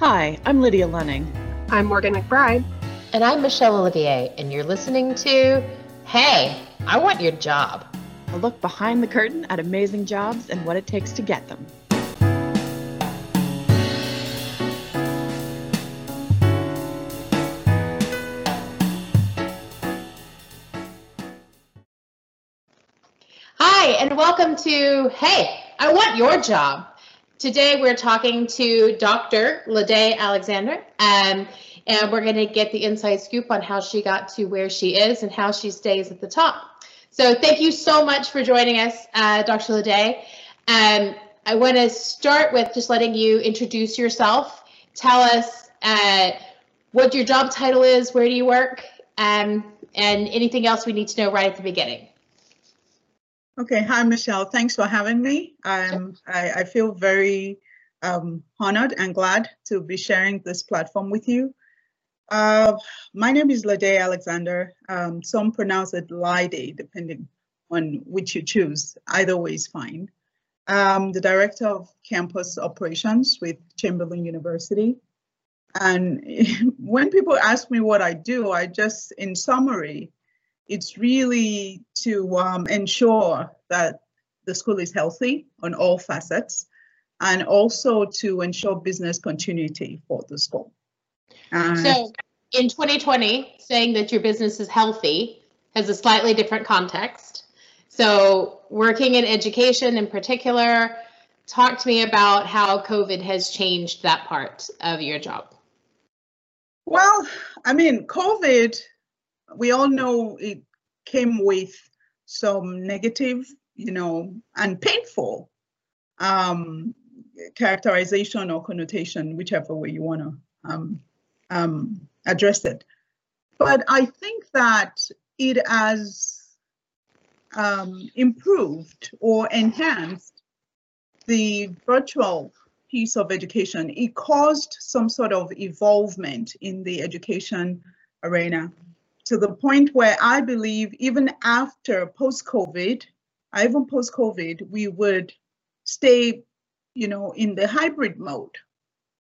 Hi, I'm Lydia Lunning. I'm Morgan McBride. And I'm Michelle Olivier, and you're listening to Hey, I Want Your Job. A look behind the curtain at amazing jobs and what it takes to get them. Hi, and welcome to Hey, I Want Your Job. Today we're talking to Dr. Ladae Alexander, um, and we're going to get the inside scoop on how she got to where she is and how she stays at the top. So thank you so much for joining us, uh, Dr. Ladae. Um, I want to start with just letting you introduce yourself. Tell us uh, what your job title is, where do you work, um, and anything else we need to know right at the beginning. Okay, hi Michelle. Thanks for having me. Um, I, I feel very um, honored and glad to be sharing this platform with you. Uh, my name is Ladae Alexander. Um, some pronounce it Lide, depending on which you choose. Either way is fine. I'm the director of campus operations with Chamberlain University. And when people ask me what I do, I just, in summary, it's really to um, ensure that the school is healthy on all facets and also to ensure business continuity for the school. so in 2020, saying that your business is healthy has a slightly different context. So working in education in particular, talk to me about how COVID has changed that part of your job. Well, I mean, COVID we all know it came with some negative, you know, and painful um, characterization or connotation, whichever way you want to um, um, address it. But I think that it has um, improved or enhanced the virtual piece of education. It caused some sort of evolvement in the education arena to the point where I believe even after post-COVID, even post-COVID, we would stay, you know, in the hybrid mode.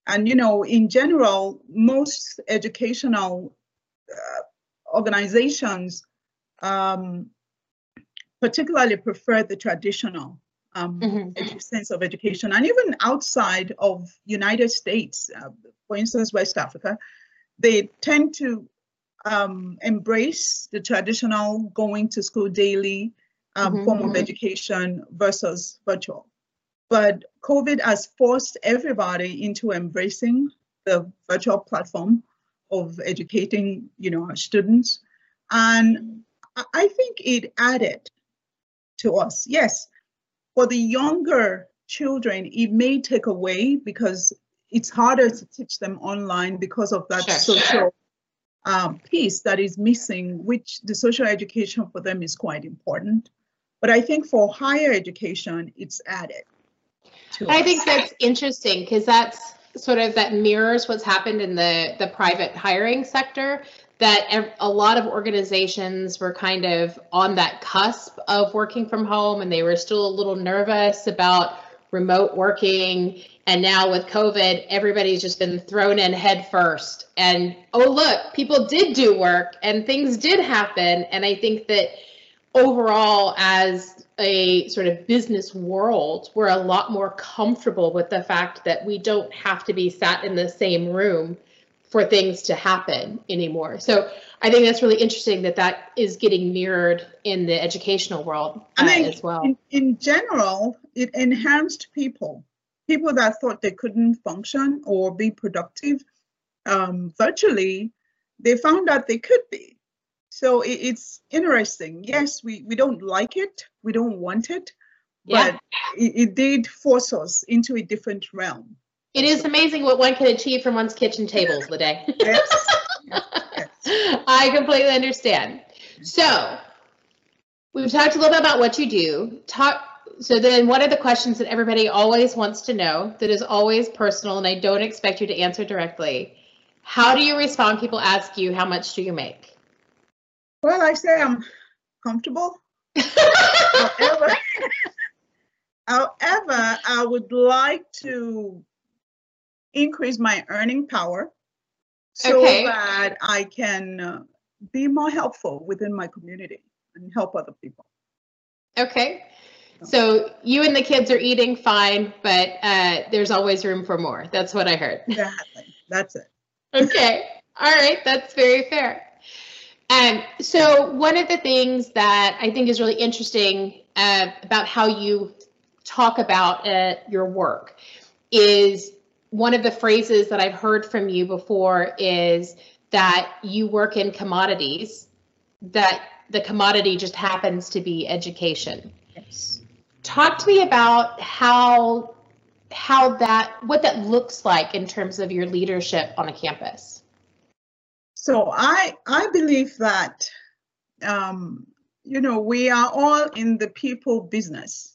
And, you know, in general, most educational uh, organizations um, particularly prefer the traditional um, mm-hmm. sense of education. And even outside of United States, uh, for instance, West Africa, they tend to um, embrace the traditional going to school daily um, mm-hmm. form of mm-hmm. education versus virtual. But COVID has forced everybody into embracing the virtual platform of educating, you know, our students. And I think it added to us. Yes, for the younger children, it may take away because it's harder to teach them online because of that sure. social um, piece that is missing, which the social education for them is quite important. But I think for higher education, it's added. I us. think that's interesting because that's sort of that mirrors what's happened in the the private hiring sector that a lot of organizations were kind of on that cusp of working from home and they were still a little nervous about remote working and now with covid everybody's just been thrown in head first. And oh look people did do work and things did happen. And i think that overall as a sort of business world we're a lot more comfortable with the fact that we don't have to be sat in the same room for things to happen anymore so i think that's really interesting that that is getting mirrored in the educational world uh, as well in, in general it enhanced people people that thought they couldn't function or be productive um, virtually, they found out they could be. So it, it's interesting. Yes, we, we don't like it, we don't want it, yeah. but it, it did force us into a different realm. It is amazing what one can achieve from one's kitchen tables, Ladae. yes. yes. I completely understand. So, we've talked a little bit about what you do. Talk so then what are the questions that everybody always wants to know that is always personal and I don't expect you to answer directly? How do you respond? People ask you, how much do you make? Well, I say I'm comfortable. however, however, I would like to increase my earning power so Okay. that I can uh, be more helpful within my community and help other people. Okay. So you and the kids are eating fine, but uh, there's always room for more. That's what I heard. Exactly. That's it. Okay. All right. That's very fair. Um, so one of the things that I think is really interesting uh, about how you talk about uh, your work is one of the phrases that I've heard from you before is that you work in commodities, that the commodity just happens to be education. Yes. Talk to me about how how that what that looks like in terms of your leadership on a campus. So I I believe that um, you know we are all in the people business.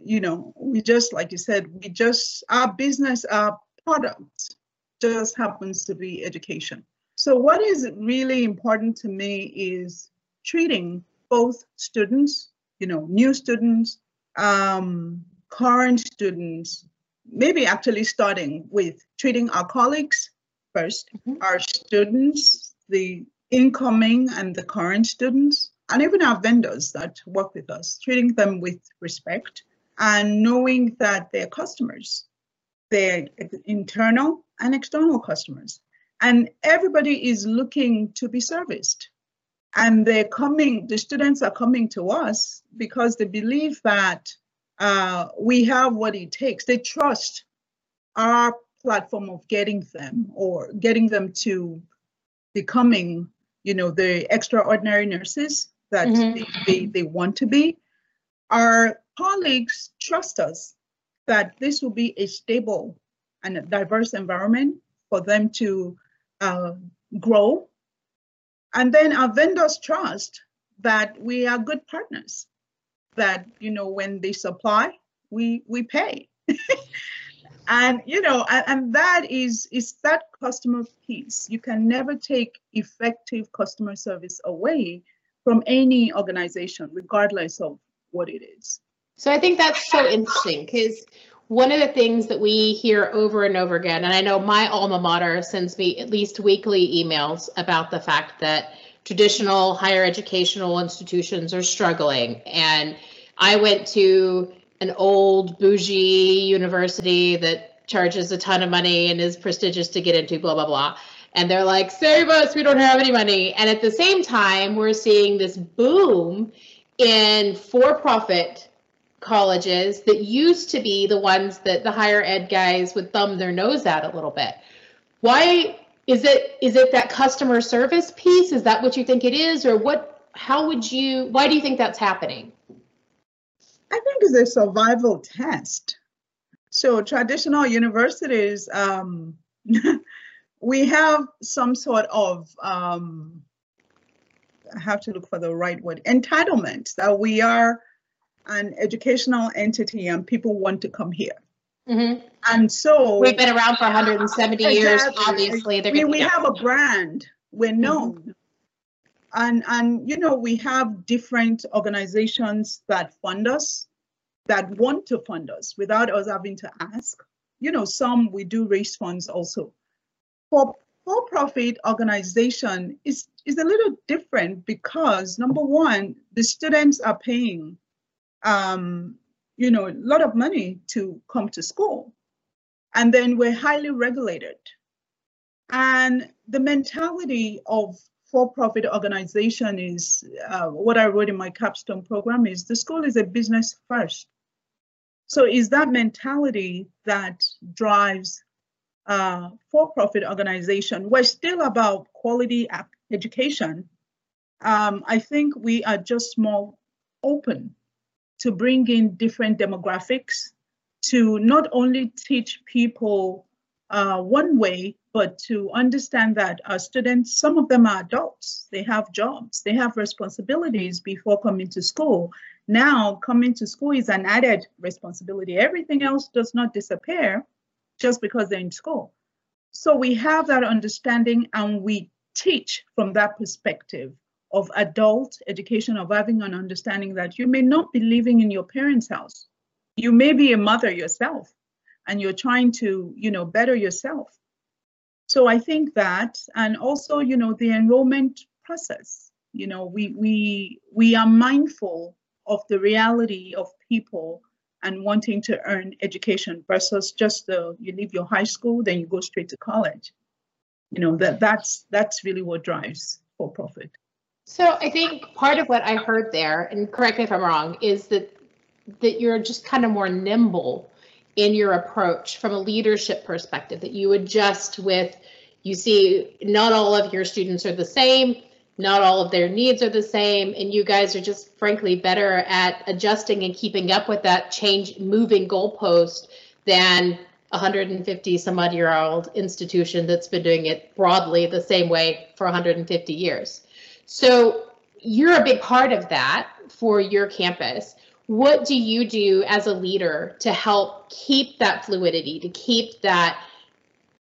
You know, we just like you said, we just our business, our product just happens to be education. So what is really important to me is treating both students, you know, new students, um, current students, maybe actually starting with treating our colleagues first, Mhm. our students, the incoming and the current students, and even our vendors that work with us, treating them with respect and knowing that they're customers, they're internal and external customers. And everybody is looking to be serviced. And they're coming, the students are coming to us because they believe that uh, we have what it takes. They trust our platform of getting them or getting them to becoming, you know, the extraordinary nurses that Mhm. they, they, they want to be. Our colleagues trust us that this will be a stable and a diverse environment for them to uh, grow. And then our vendors trust that we are good partners, that, you know, when they supply, we, we pay. and you know and, and that is is that customer piece you can never take effective customer service away from any organization regardless of what it is So I think that's so interesting because one of the things that we hear over and over again, and I know my alma mater sends me at least weekly emails about the fact that traditional higher educational institutions are struggling. And I went to an old bougie university that charges a ton of money and is prestigious to get into, blah, blah, blah. And they're like, save us, we don't have any money. And at the same time, we're seeing this boom in for profit colleges that used to be the ones that the higher ed guys would thumb their nose at a little bit. Why is it is it that customer service piece? Is that what you think it is or what how would you why do you think that's happening? i think it's a survival test so traditional universities um, we have some sort of um, i have to look for the right word entitlement that we are an educational entity and people want to come here Mhm. and so We've been around for 170 years. Obviously, they're we, we have a brand we're Mm-hmm. known and and you know we have different organizations that fund us that want to fund us without us having to ask you know some we do raise funds also for for profit organization is is a little different because number one the students are paying um you know a lot of money to come to school and then we're highly regulated and the mentality of for-profit organization is uh, what I wrote in my capstone program is the school is a business first. So is that mentality that drives uh, for-profit organization? We're still about quality education. Um, I think we are just more open to bring in different demographics to not only teach people uh, one way, but to understand that our students, some of them are adults, they have jobs, they have responsibilities before coming to school. Now, coming to school is an added responsibility. Everything else does not disappear just because they're in school. So we have that understanding and we teach from that perspective of adult education, of having an understanding that you may not be living in your parents' house. You may be a mother yourself and you're trying to, you know, better yourself. So I think that, and also, you know, the enrollment process. You know, we we we are mindful of the reality of people and wanting to earn education versus just the you leave your high school, then you go straight to college. You know, that that's that's really what drives for profit. So I think part of what I heard there, and correct me if I'm wrong, is that that you're just kind of more nimble in your approach from a leadership perspective, that you adjust with, you see, not all of your students are the same, not all of their needs are the same, and you guys are just frankly better at adjusting and keeping up with that change, moving goalpost than 150 some odd year old institution that's been doing it broadly the same way for 150 years. So you're a big part of that for your campus. What do you do as a leader to help keep that fluidity, to keep that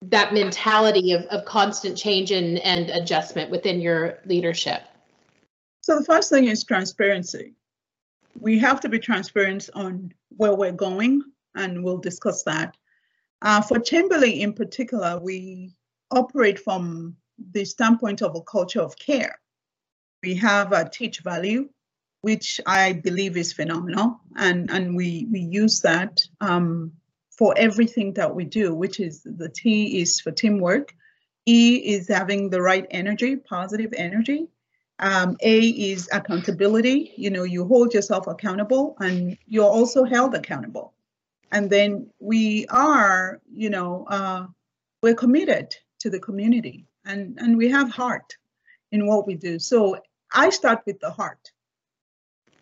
that mentality of, of constant change and, and adjustment within your leadership? So the first thing is transparency. We have to be transparent on where we're going, and we'll discuss that. Uh, for Chamberlain in particular, we operate from the standpoint of a culture of care. We have a teach value, which I believe is phenomenal, and and we we use that um, for everything that we do. Which is the T is for teamwork, E is having the right energy, positive energy. Um, A is accountability. You know, you hold yourself accountable, and you're also held accountable. And then we are, you know, uh, we're committed to the community, and and we have heart in what we do. So I start with the heart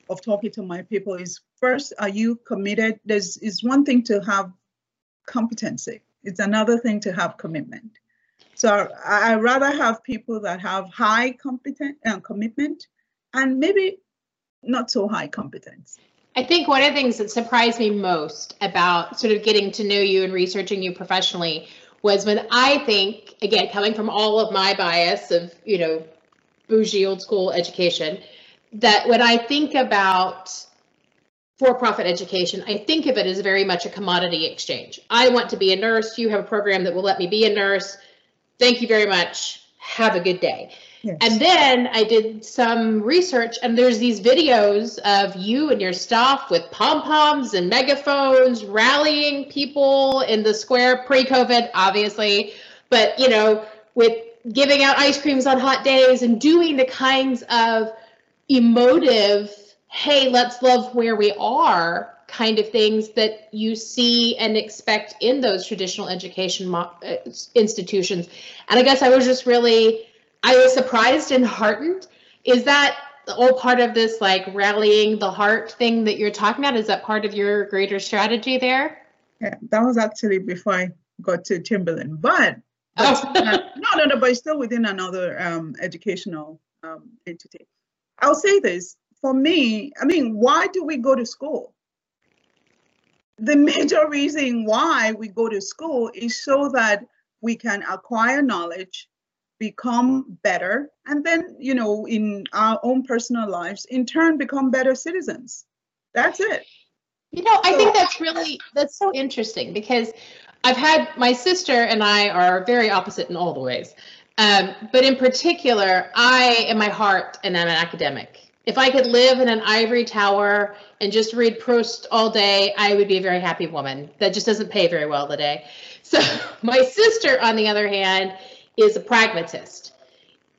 of talking to my people is first, are you committed? There's is one thing to have competency. It's another thing to have commitment. So I, I rather have people that have high competent uh, commitment and maybe not so high competence. I think one of the things that surprised me most about sort of getting to know you and researching you professionally was when I think, again, coming from all of my bias of, you know, bougie old school education that when I think about for profit education, I think of it as very much a commodity exchange. I want to be a nurse. You have a program that will let me be a nurse. Thank you very much. Have a good day. Yes. And then I did some research, and there's these videos of you and your staff with pom poms and megaphones rallying people in the square pre COVID, obviously, but you know, with giving out ice creams on hot days and doing the kinds of emotive, hey, let's love where we are kind of things that you see and expect in those traditional education uh, institutions. And I guess I was just really, I was surprised and heartened. Is that all part of this like rallying the heart thing that you're talking about? Is that part of your greater strategy there? Yeah, that was actually before I got to Chamberlain. But Oh. no, no, no, but it's still within another um, educational um, entity. I'll say this for me, I mean, why do we go to school? The major reason why we go to school is so that we can acquire knowledge, become better, and then, you know, in our own personal lives, in turn, become better citizens. That's it. You know, I think that's really that's so interesting because I've had my sister and I are very opposite in all the ways. Um, but in particular, I, in my heart, and I'm an academic. If I could live in an ivory tower and just read Proust all day, I would be a very happy woman. That just doesn't pay very well today. So my sister, on the other hand, is a pragmatist.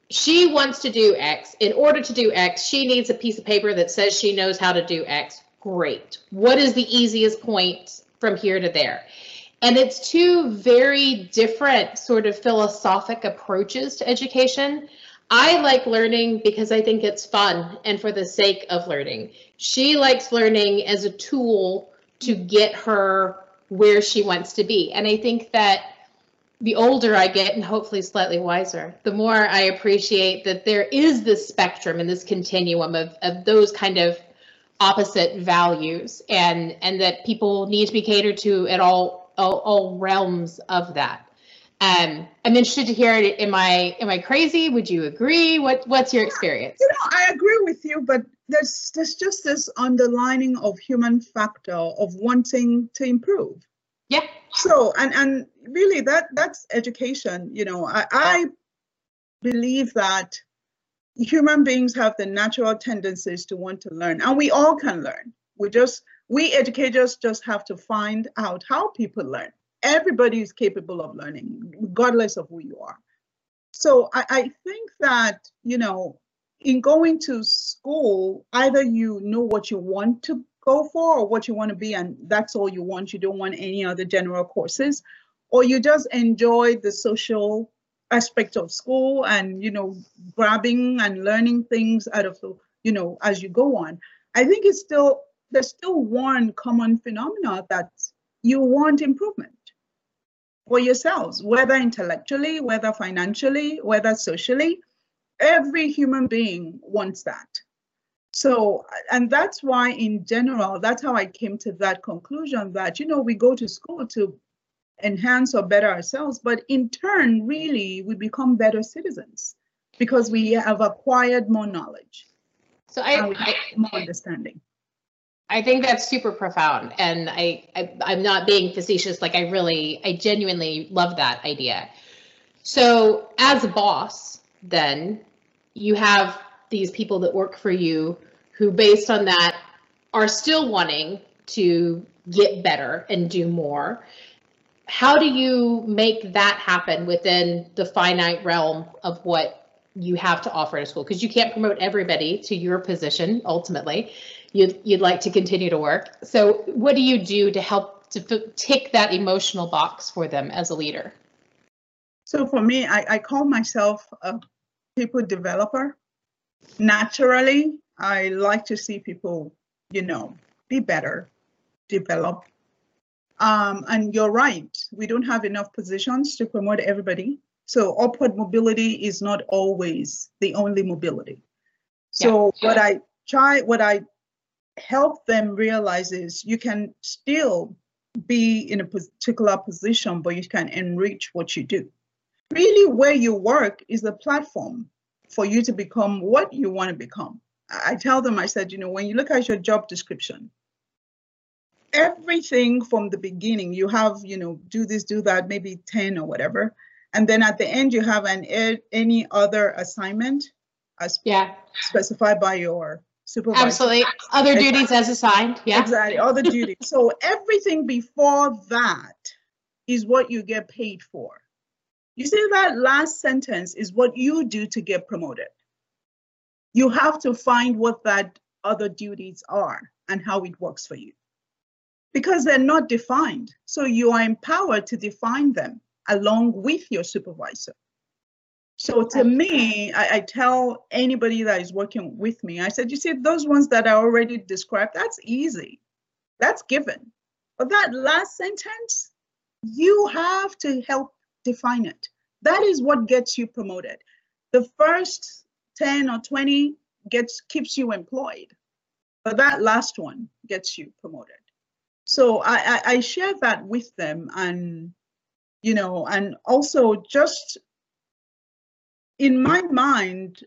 She wants to do X. In order to do X, she needs a piece of paper that says she knows how to do X. Great. What is the easiest point from here to there? And it's two very different sort of philosophic approaches to education. I like learning because I think it's fun and for the sake of learning. She likes learning as a tool to get her where she wants to be. And I think that the older I get, and hopefully slightly wiser, the more I appreciate that there is this spectrum and this continuum of, of those kind of opposite values and and that people need to be catered to at all all, all realms of that. Um, I'm interested to hear. It? Am I am I crazy? Would you agree? What What's your experience? You know, I agree with you, but there's there's just this underlining of human factor of wanting to improve. Yeah. So and and really that that's education. You know, I, I believe that human beings have the natural tendencies to want to learn, and we all can learn. We just we educators just have to find out how people learn. Everybody is capable of learning, regardless of who you are. So I, I think that you know, in going to school, either you know what you want to go for or what you want to be, and that's all you want. You don't want any other general courses, or you just enjoy the social aspect of school and you know grabbing and learning things out of the you know as you go on. I think it's still there's still one common phenomena that you want improvement for yourselves, whether intellectually, whether financially, whether socially. Every human being wants that. So, and that's why, in general, that's how I came to that conclusion that, you know, we go to school to enhance or better ourselves, but in turn, really, we become better citizens because we have acquired more knowledge. So I, uh, I more understanding. I think that's super profound, and I, I I'm not being facetious. Like I really, I genuinely love that idea. So as a boss, then you have these people that work for you who, based on that, are still wanting to get better and do more. How do you make that happen within the finite realm of what you have to offer at a school? Because you can't promote everybody to your position ultimately. You'd, you'd like to continue to work. So, what do you do to help to tick that emotional box for them as a leader? So, for me, I, I call myself a people developer naturally, I like to see people, you know, be better, develop. Um, and you're right, we don't have enough positions to promote everybody. So upward mobility is not always the only mobility. So yeah. what I try, what I help them realize is you can still be in a particular position, but you can enrich what you do. Really, where you work is the platform for you to become what you want to become. I tell them, I said, you know, when you look at your job description, everything from the beginning, you have, you know, do this, do that, maybe 10 or whatever. And then at the end, you have an any other assignment as yeah. specified by your supervisor. Absolutely. Other exactly. duties as assigned. Yeah. Exactly. Other duties. So everything before that is what you get paid for. You see, that last sentence is what you do to get promoted. You have to find what that other duties are and how it works for you because they're not defined. So you are empowered to define them along with your supervisor. So to me, I, I, tell anybody that is working with me, I said, you see, those ones that I already described, that's easy. That's given. But that last sentence, you have to help define it. That is what gets you promoted. The first 10 or 20 gets keeps you employed, but that last one gets you promoted. So I, I, I share that with them and you know, and also just in my mind,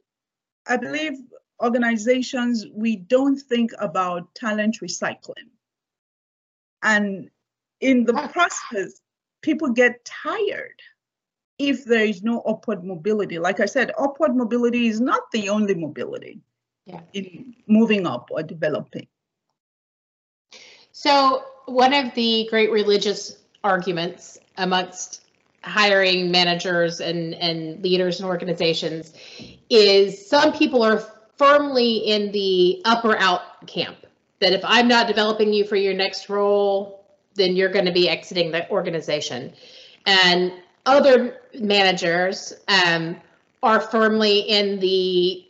I believe organizations, we don't think about talent recycling. And in the process, people get tired if there is no upward mobility. Like I said, upward mobility is not the only mobility yeah. in moving up or developing. So, one of the great religious arguments amongst hiring managers and, and leaders and organizations is some people are firmly in the up or out camp. That if I'm not developing you for your next role, then you're going to be exiting the organization. And other managers um, are firmly in the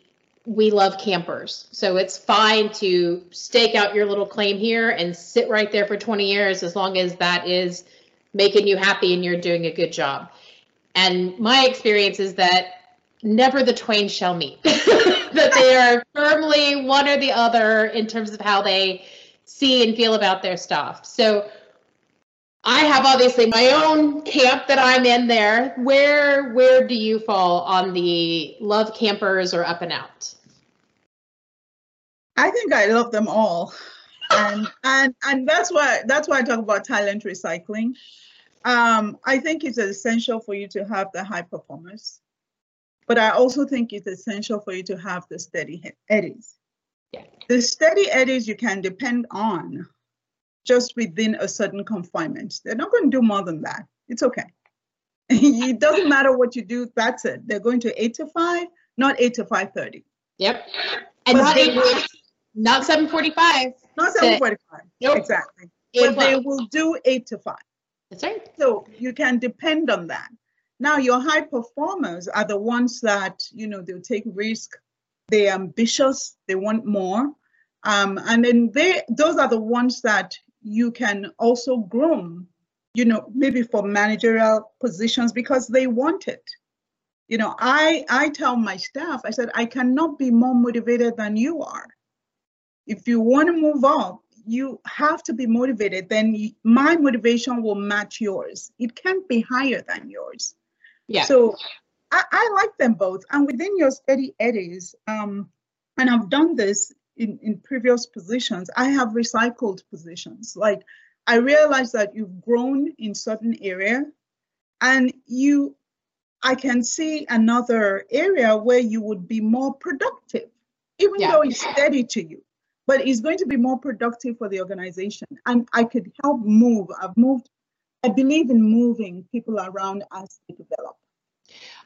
we love campers. So it's fine to stake out your little claim here and sit right there for 20 years as long as that is making you happy and you're doing a good job. And my experience is that never the twain shall meet, that they are firmly one or the other in terms of how they see and feel about their stuff. So I have obviously my own camp that I'm in there. Where where do you fall on the love campers or up and out? I think I love them all. And and and that's why that's why I talk about talent recycling. Um, I think it's essential for you to have the high performers, but I also think it's essential for you to have the steady eddies. Yeah. The steady eddies you can depend on just within a certain confinement. They're not going to do more than that. It's okay. it doesn't matter what you do, that's it. They're going to 8 to 5, not 8 to 5.30. Yep. And But not, eight, not 745. Not Sit. 7.45. Nope. Exactly. Eight But they will do 8 to 5. That's right. So you can depend on that. Now, your high performers are the ones that, you know, they'll take risk, they're ambitious, they want more. Um, and then they those are the ones that you can also groom, you know, maybe for managerial positions because they want it. You know, I I tell my staff, I said, I cannot be more motivated than you are. If you want to move up, you have to be motivated, then y- my motivation will match yours. It can't be higher than yours. Yeah. So I, I like them both. And within your steady eddies, um, and I've done this in, in previous positions, I have recycled positions. Like I realize that you've grown in certain area and you I can see another area where you would be more productive, even Yeah. though it's steady to you, but it's going to be more productive for the organization. And I could help move. I've moved, I believe in moving people around as they develop.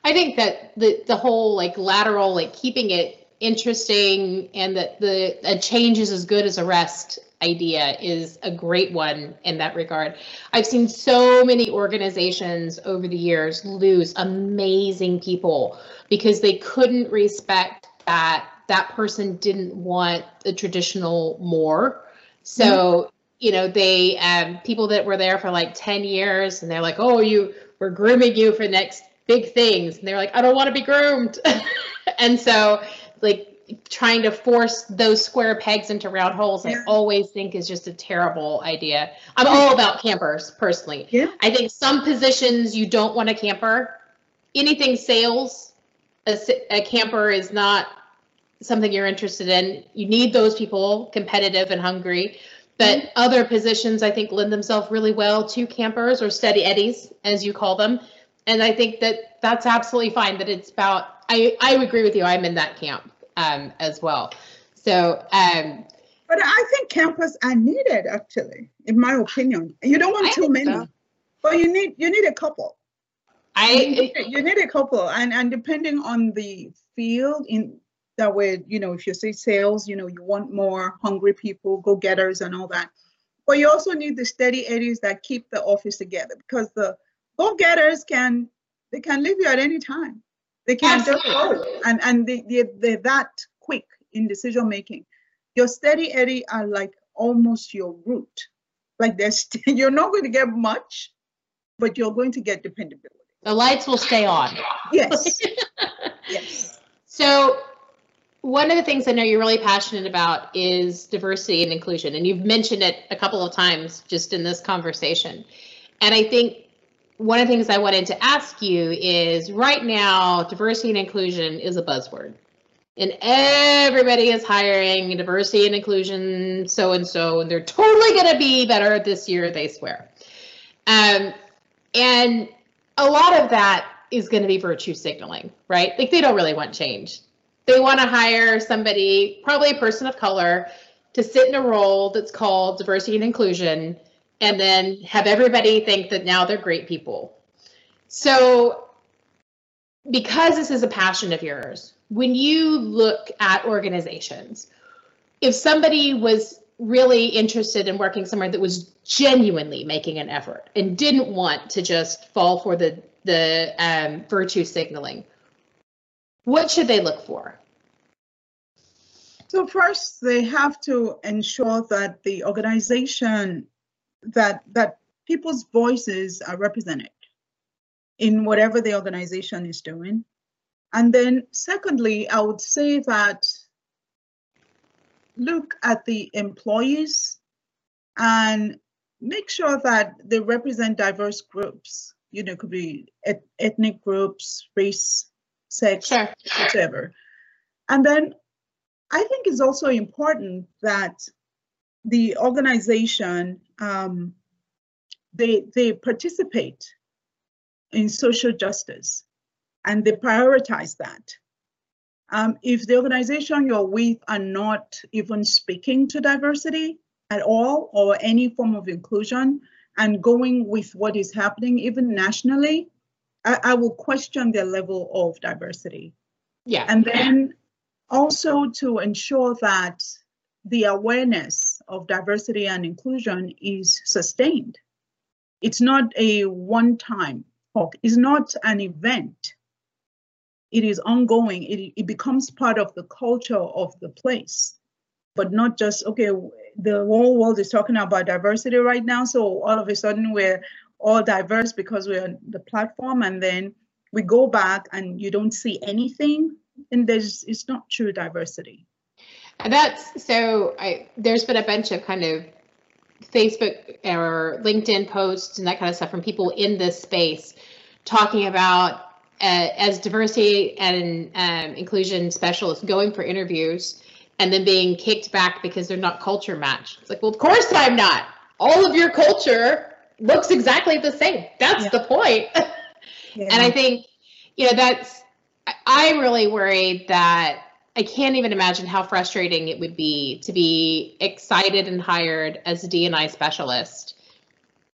I think that the the whole like lateral, like keeping it interesting and that the a change is as good as a rest idea is a great one in that regard. I've seen so many organizations over the years lose amazing people because they couldn't respect that that person didn't want the traditional more. So, you know, they um people that were there for like 10 years and they're like, "Oh, you we're grooming you for next big things." And they're like, "I don't want to be groomed." and so like trying to force those square pegs into round holes i always think is just a terrible idea i'm all about campers personally Yeah. i think some positions you don't want a camper anything sales a camper is not something you're interested in you need those people competitive and hungry but other positions i think lend themselves really well to campers or steady eddies as you call them and i think that that's absolutely fine that it's about i i agree with you i'm in that camp um as well so um But I think campers are needed actually, in my opinion. You don't want I too many, so. but you need you need a couple. You i need, you need a couple, and and depending on the field in that way, you know, if you say sales, you know, you want more hungry people, go getters, and all that. But you also need the steady eddies that keep the office together because the go getters can they can leave you at any time. They can just go, and and they, they they're that quick in decision making. Your steady eddy are like almost your root. Like there's you're not going to get much, but you're going to get dependability. the lights will stay on Yes. yes. So, one of the things I know you're really passionate about is diversity and inclusion, and you've mentioned it a couple of times just in this conversation. And I think one of the things I wanted to ask you is right now, diversity and inclusion is a buzzword. And everybody is hiring diversity and inclusion so and so, and they're totally going to be better this year, they swear. Um, and a lot of that is going to be virtue signaling, right? Like they don't really want change. They want to hire somebody, probably a person of color, to sit in a role that's called diversity and inclusion, and then have everybody think that now they're great people. So, because this is a passion of yours, when you look at organizations, if somebody was really interested in working somewhere that was genuinely making an effort and didn't want to just fall for the the um, virtue signaling, what should they look for? So first, they have to ensure that the organization that that people's voices are represented in whatever the organization is doing. And then secondly, I would say that look at the employees and make sure that they represent diverse groups. You know, it could be et- ethnic groups, race, sex, Sure. whatever. And then I think it's also important that the organization um, they they participate in social justice and they prioritize that. Um, if the organization you're with are not even speaking to diversity at all or any form of inclusion and going with what is happening even nationally, I, I will question their level of diversity. Yeah. And then also to ensure that the awareness of diversity and inclusion is sustained. It's not a one time talk, it's not an event it is ongoing. It, it becomes part of the culture of the place, but not just, okay, the whole world is talking about diversity right now. So all of a sudden we're all diverse because we're on the platform and then we go back and you don't see anything and there's, it's not true diversity. And that's, so I, there's been a bunch of kind of Facebook or LinkedIn posts and that kind of stuff from people in this space talking about uh, as diversity and um, inclusion specialists going for interviews and then being kicked back because they're not culture matched. It's like, well, of course I'm not. All of your culture looks exactly the same. That's yeah. the point. yeah. And I think, you know, that's, I'm really worried that I can't even imagine how frustrating it would be to be excited and hired as a D&I specialist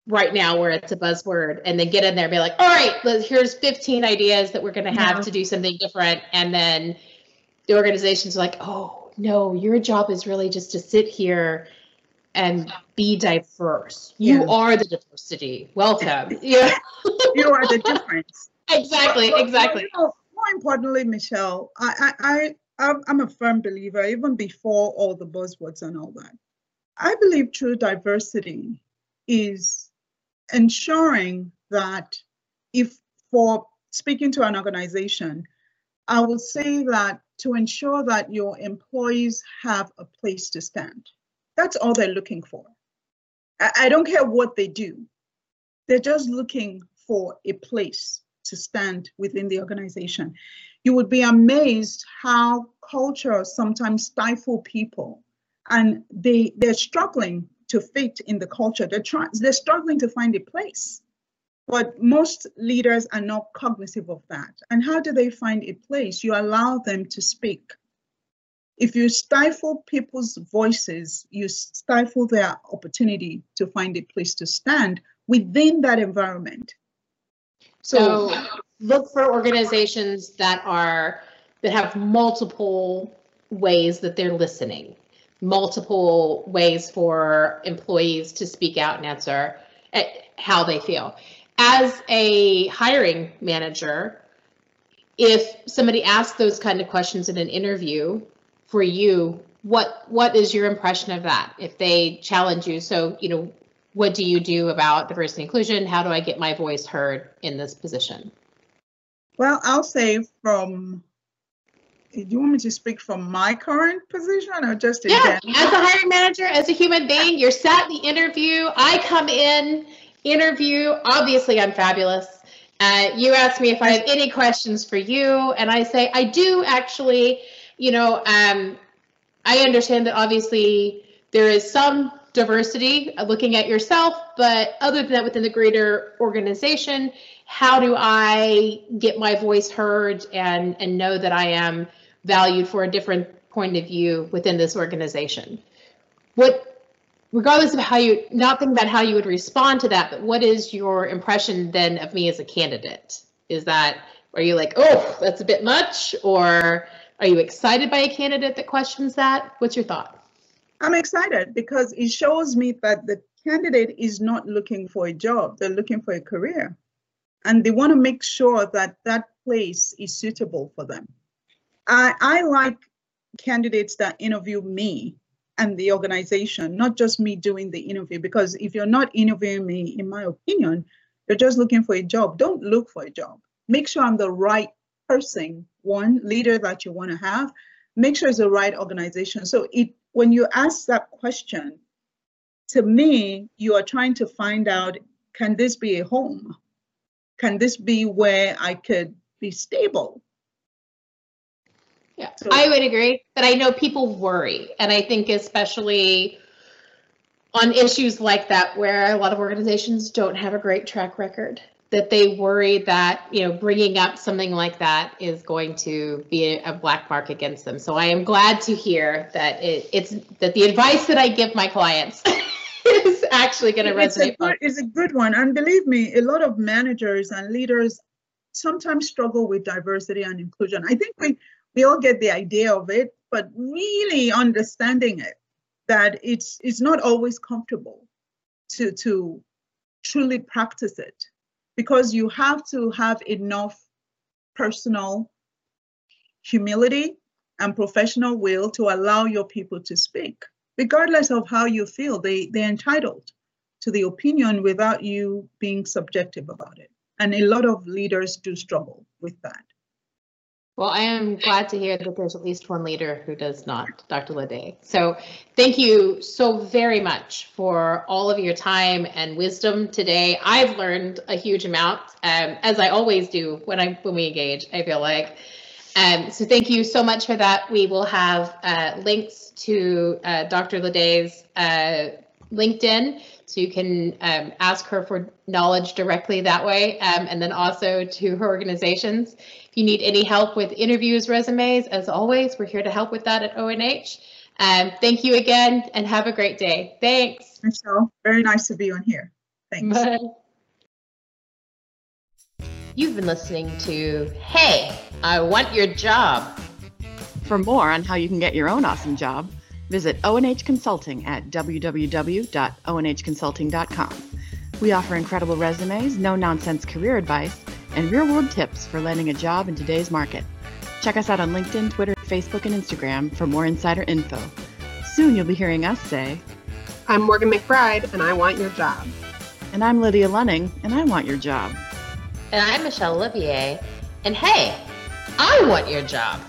right now where it's a buzzword and then get in there and be like, all right, here's 15 ideas that we're going to have to do something different. And then the organization's are like, oh, no, your job is really just to sit here and be diverse. You yeah. are the diversity. Welcome. Yeah. you are the difference. exactly, exactly. You know, more importantly, Michelle, I, I, I, I'm a firm believer, even before all the buzzwords and all that. I believe true diversity is ensuring that if for speaking to an organization, I will say that to ensure that your employees have a place to stand. That's all they're looking for. I, don't care what they do. They're just looking for a place to stand within the organization. You would be amazed how culture sometimes stifle people and they they're struggling to fit in the culture. They're trying, they're struggling to find a place. But most leaders are not cognizant of that. And how do they find a place? You allow them to speak. If you stifle people's voices, you stifle their opportunity to find a place to stand within that environment. So, so look for organizations that are that have multiple ways that they're listening multiple ways for employees to speak out and answer eh, how they feel. As a hiring manager, if somebody asks those kind of questions in an interview for you, what what is your impression of that? If they challenge you, so you know, what do you do about diversity and inclusion? How do I get my voice heard in this position? Well, I'll say from do you want me to speak from my current position or just yeah as a hiring manager as a human being you're sat the interview i come in interview obviously i'm fabulous uh, you ask me if i have any questions for you and i say i do actually you know um, i understand that obviously there is some diversity looking at yourself but other than that within the greater organization how do i get my voice heard and and know that i am valued for a different point of view within this organization. What, regardless of how you, not think about how you would respond to that, but what is your impression then of me as a candidate? Is that, are you like, oh, that's a bit much? Or are you excited by a candidate that questions that? What's your thought? I'm excited because it shows me that the candidate is not looking for a job, they're looking for a career. And they want to make sure that that place is suitable for them. I, I like candidates that interview me and the organization, not just me doing the interview. Because if you're not interviewing me, in my opinion, you're just looking for a job. Don't look for a job. Make sure I'm the right person, one leader that you want to have. Make sure it's the right organization. So it when you ask that question, to me, you are trying to find out, can this be a home? Can this be where I could be stable? Yeah, so, I would agree, but I know people worry, and I think especially on issues like that where a lot of organizations don't have a great track record that they worry that you know bringing up something like that is going to be a, black mark against them. So i am glad to hear that it, it's that the advice that i give my clients is actually going to resonate it's a, it's a good one. And believe me a lot of managers and leaders sometimes struggle with diversity and inclusion. I think we we all get the idea of it but really understanding it that it's it's not always comfortable to to truly practice it because you have to have enough personal humility and professional will to allow your people to speak regardless of how you feel. They they're entitled to the opinion without you being subjective about it. And a lot of leaders do struggle with that well, I am glad to hear that there's at least one leader who does not, Dr. Lede. So thank you so very much for all of your time and wisdom today. I've learned a huge amount, um, as I always do when I when we engage. I feel like. Um, so thank you so much for that. We will have uh, links to uh, Dr. Lede's uh, LinkedIn, so you can um, ask her for knowledge directly that way, um, and then also to her organizations. If you need any help with interviews, resumes, as always, we're here to help with that at ONH. Um, thank you again and have a great day. Thanks. Michelle, very nice to be on here. Thanks. Bye. You've been listening to Hey, I Want Your Job. For more on how you can get your own awesome job, visit ONH Consulting at www.onhconsulting.com. We offer incredible resumes, no nonsense career advice, and real world tips for landing a job in today's market. Check us out on LinkedIn, Twitter, Facebook, and Instagram for more insider info. Soon you'll be hearing us say, I'm Morgan McBride, and I want your job. And I'm Lydia Lunning, and I want your job. And I'm Michelle Olivier, and hey, I want your job.